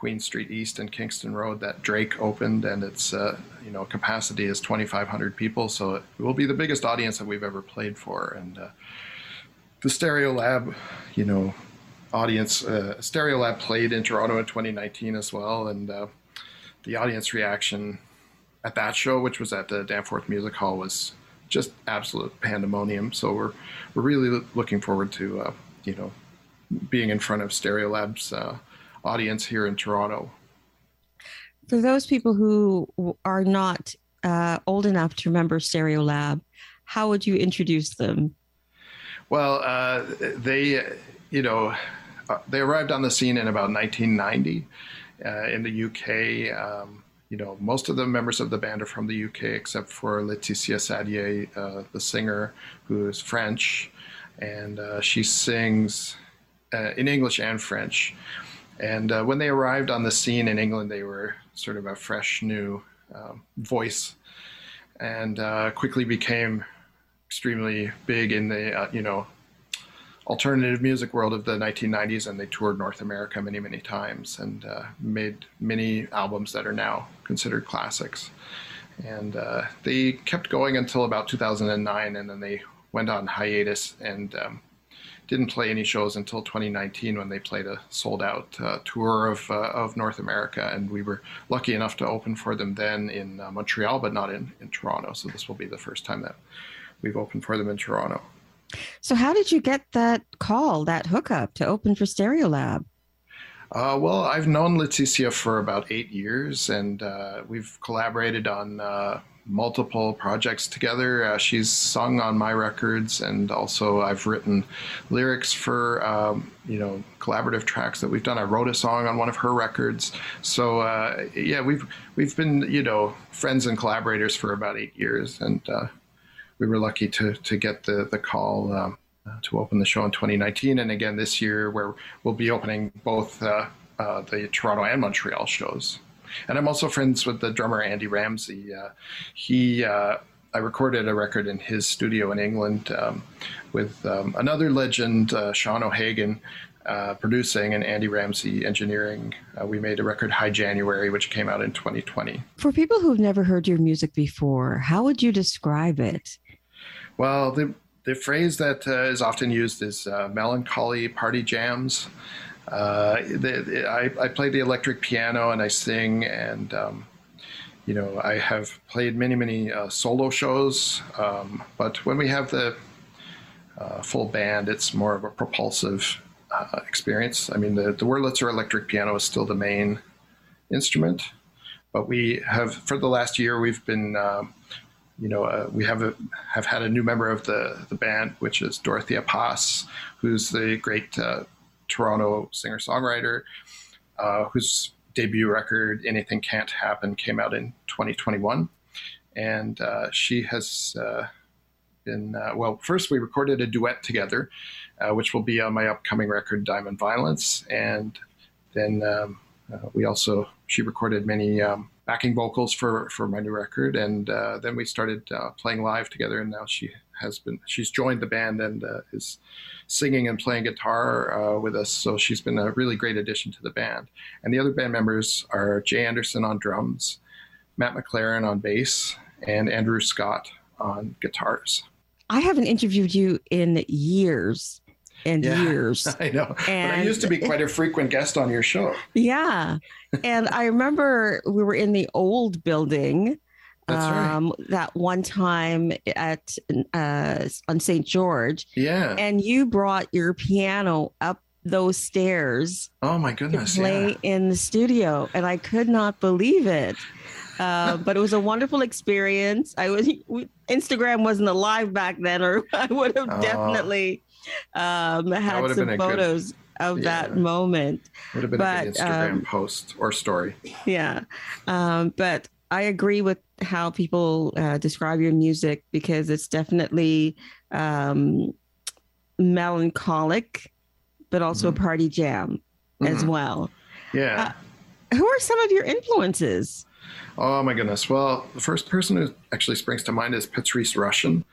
Queen Street East and Kingston Road that Drake opened, and its uh, you know capacity is 2,500 people. So it will be the biggest audience that we've ever played for, and uh, the Stereolab, you know, audience uh, Stereolab played in Toronto in 2019 as well, and the audience reaction at that show, which was at the Danforth Music Hall, was just absolute pandemonium. So we're we're really looking forward to uh, you know being in front of Stereolab's uh, audience here in Toronto. For those people who are not uh, old enough to remember Stereolab, how would you introduce them? Well, uh, they you know uh, they arrived on the scene in about 1990 uh, in the UK. Um, you know, most of the members of the band are from the UK, except for Laetitia Sadier, uh, the singer, who is French, and uh, she sings uh, in English and French. And uh, when they arrived on the scene in England, they were sort of a fresh new um, voice, and uh, quickly became extremely big in the uh, you know alternative music world of the 1990s, and they toured North America many, many times and uh, made many albums that are now considered classics. And uh, they kept going until about 2009, and then they went on hiatus and um, didn't play any shows until 2019 when they played a sold out uh, tour of, uh, of North America. And we were lucky enough to open for them then in uh, Montreal, but not in, in Toronto. So this will be the first time that we've opened for them in Toronto. So, how did you get that call, that hookup to open for Stereolab? Uh, well, I've known Laetitia for about eight years, and uh, we've collaborated on uh, multiple projects together. Uh, she's sung on my records, and also I've written lyrics for um, you know collaborative tracks that we've done. I wrote a song on one of her records. So uh, yeah, we've we've been you know friends and collaborators for about eight years, and uh, we were lucky to to get the the call um, to open the show in 2019, and again this year where we'll be opening both uh, uh, the Toronto and Montreal shows. And I'm also friends with the drummer Andy Ramsay. Uh, he uh, I recorded a record in his studio in England um, with um, another legend, uh, Sean O'Hagan, uh, producing and Andy Ramsay engineering. Uh, we made a record High January, which came out in 2020. For people who've never heard your music before, how would you describe it? Well, the the phrase that uh, is often used is uh, melancholy party jams. Uh, the, the, I, I, play the electric piano and I sing, and um, you know, I have played many, many uh, solo shows, um, but when we have the uh, full band, it's more of a propulsive uh, experience. I mean, the, the Wurlitzer electric piano is still the main instrument, but we have, for the last year, we've been, um, you know, uh, we have a, have had a new member of the, the band, which is Dorothea Paas, who's the great uh, Toronto singer songwriter, uh, whose debut record, Anything Can't Happen, came out in 2021. And uh, she has uh, been, uh, well, first we recorded a duet together, uh, which will be on my upcoming record, Diamond Violence. And then um, uh, we also, she recorded many um, backing vocals for, for my new record. And uh, then we started playing live together. And now she has been, she's joined the band and is singing and playing guitar uh, with us. So she's been a really great addition to the band. And the other band members are Jay Anderson on drums, Matt McLaren on bass, and Andrew Scott on guitars. I haven't interviewed you in years and yeah, years. I know. And but I used to be quite a frequent guest on your show. Yeah. and I remember we were in the old building um, right. that one time at uh, on St. George. Yeah. And you brought your piano up those stairs. Oh my goodness! Play yeah. in the studio, and I could not believe it. Uh, but it was a wonderful experience. I was Instagram wasn't alive back then, or I would have oh, definitely um, had some photos. Good, of yeah. that moment. Would have been but, a good Instagram um, post or story. Yeah. Um, but I agree with how people uh, describe your music because it's definitely um, melancholic, but also mm-hmm. a party jam mm-hmm. as well. Yeah. Uh, who are some of your influences? Oh my goodness! Well, the first person who actually springs to mind is Patrice Rushen.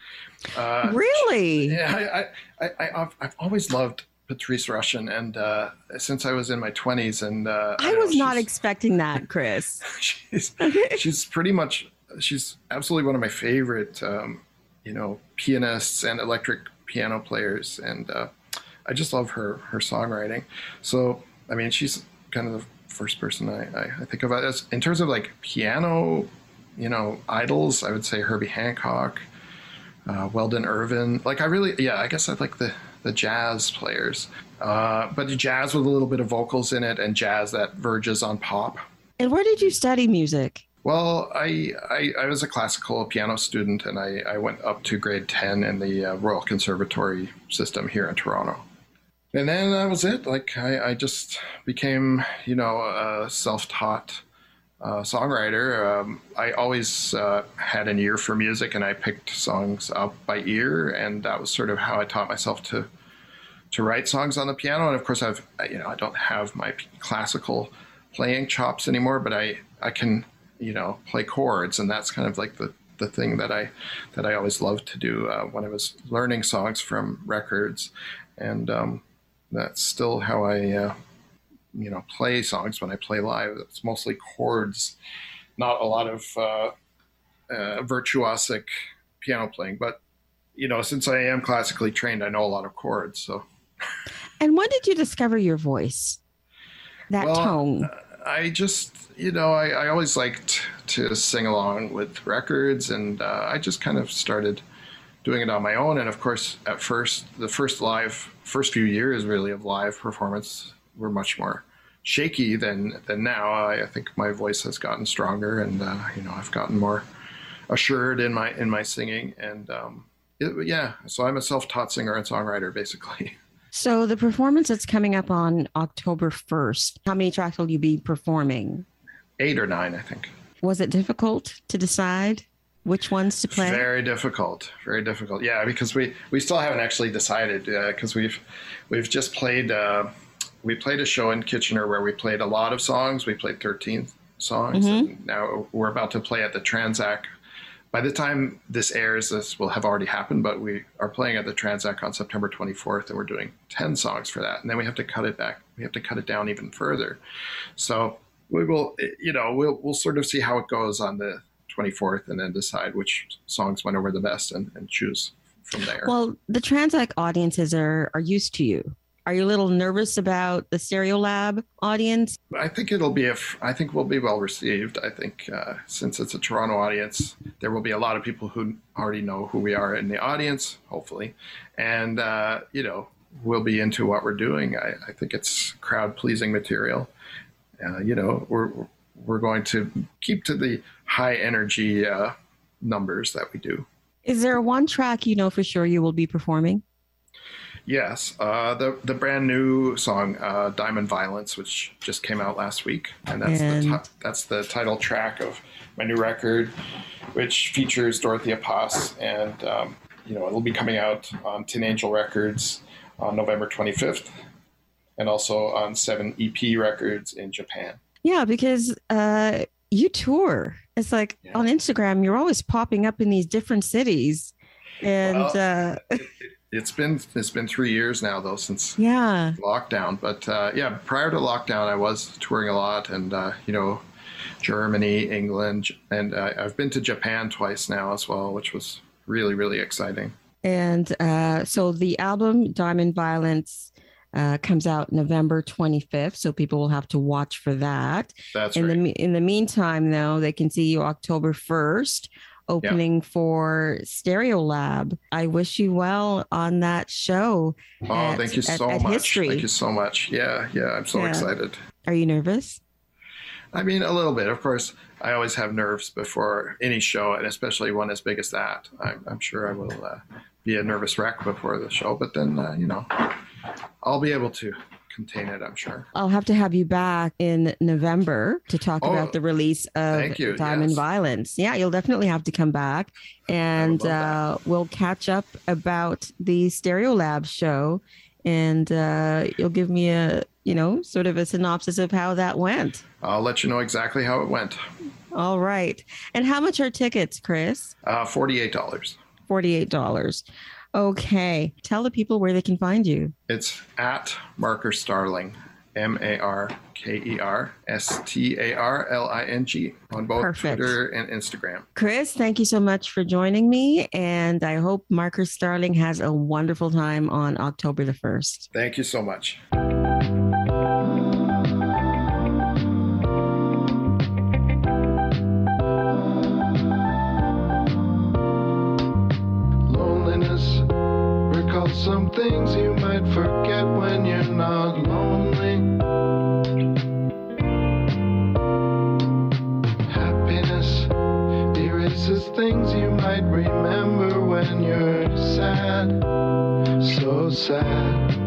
Uh, really? Yeah, I, I, I, I've, I've always loved Patrice Rushen, and uh, since I was in my twenties, and uh, I, I was know, not expecting that, Chris. she's she's pretty much she's absolutely one of my favorite, um, you know, pianists and electric piano players, and uh, I just love her her songwriting. So I mean, she's kind of the first person I, I, I think of as in terms of like piano, you know, idols. I would say Herbie Hancock, uh, Weldon Irvine. Like I really, yeah, I guess I like the the jazz players. Uh, but jazz with a little bit of vocals in it and jazz that verges on pop. And where did you study music? Well, I, I, I was a classical piano student and I, I went up to grade 10 in the uh, Royal Conservatory system here in Toronto. And then that was it. Like, I, I just became, you know, a self taught uh, songwriter. Um, I always uh, had an ear for music, and I picked songs up by ear, and that was sort of how I taught myself to to write songs on the piano. And of course, I've you know I don't have my classical playing chops anymore, but I I can you know play chords, and that's kind of like the the thing that I that I always loved to do uh, when I was learning songs from records, and um, that's still how I uh, you know play songs when I play live. It's mostly chords, not a lot of uh, uh, virtuosic piano playing. But you know, since I am classically trained, I know a lot of chords. So. And when did you discover your voice? That well, tone. I just, you know, I, I always liked to sing along with records, and uh, I just kind of started doing it on my own. And of course, at first, the first live, first few years really of live performance were much more shaky than than now. I, I think my voice has gotten stronger, and uh, you know I've gotten more assured in my in my singing. And um, it, yeah, so I'm a self-taught singer and songwriter, basically. So the performance that's coming up on October 1st, how many tracks will you be performing? Eight or nine, I think. Was it difficult to decide? which ones to play? Very difficult, very difficult. Yeah, because we we still haven't actually decided because uh, we've we've just played uh, we played a show in Kitchener where we played a lot of songs. We played 13 songs. Mm-hmm. And now we're about to play at the Tranzac. By the time this airs, this will have already happened, but we are playing at the Tranzac on September 24th, and we're doing 10 songs for that. And then we have to cut it back. We have to cut it down even further. So we will, you know, we'll, we'll sort of see how it goes on the 24th and then decide which songs went over the best and, and choose from there. Well, the Tranzac audiences are, are used to you. Are you a little nervous about the Stereolab audience? I think it'll be a. I think we'll be well received. I think uh, since it's a Toronto audience, there will be a lot of people who already know who we are in the audience, hopefully, and uh, you know we'll be into what we're doing. I, I think it's crowd pleasing material. Uh, you know, we're we're going to keep to the high energy uh, numbers that we do. Is there one track you know for sure you will be performing? Yes, uh, the the brand new song uh, "Diamond Violence," which just came out last week, and that's And- the ti- that's the title track of my new record, which features Dorothea Paas, and um, you know it'll be coming out on Tin Angel Records on November 25th, and also on Seven EP Records in Japan. Yeah, because uh, you tour. It's like Yeah. on Instagram, you're always popping up in these different cities, and Well, uh, It's been it's been three years now though since yeah, lockdown. But uh, yeah, prior to lockdown, I was touring a lot, and uh, you know, Germany, England, and uh, I've been to Japan twice now as well, which was really really exciting. and uh, so the album Diamond Violence uh, comes out November 25th, so people will have to watch for that. That's in right. the in the meantime, though, they can see you October 1st. Opening for Stereolab. I wish you well on that show. oh, at- thank you at- so at much. History. Thank you so much. Yeah, yeah, I'm so Yeah. excited. Are you nervous? I mean, a little bit. Of course, I always have nerves before any show, and especially one as big as that. I'm, I'm sure I will uh, be a nervous wreck before the show, but then, uh, you know, I'll be able to contain it, I'm sure. I'll have to have you back in November to talk Oh, about the release of thank you, Diamond yes. Violence. Yeah, you'll definitely have to come back and uh, we'll catch up about the Stereolab show and uh, you'll give me a, you know, sort of a synopsis of how that went. I'll let you know exactly how it went. All right. And how much are tickets, Chris? Uh, $48. $48. Okay. Tell the people where they can find you. It's at Marker Starling, M A R K E R S T A R L I N G on both Perfect. Twitter and Instagram. Chris, thank you so much for joining me. And I hope Marker Starling has a wonderful time on October the 1st. Thank you so much. Things you might forget when you're not lonely. Happiness erases things you might remember when you're sad. So sad.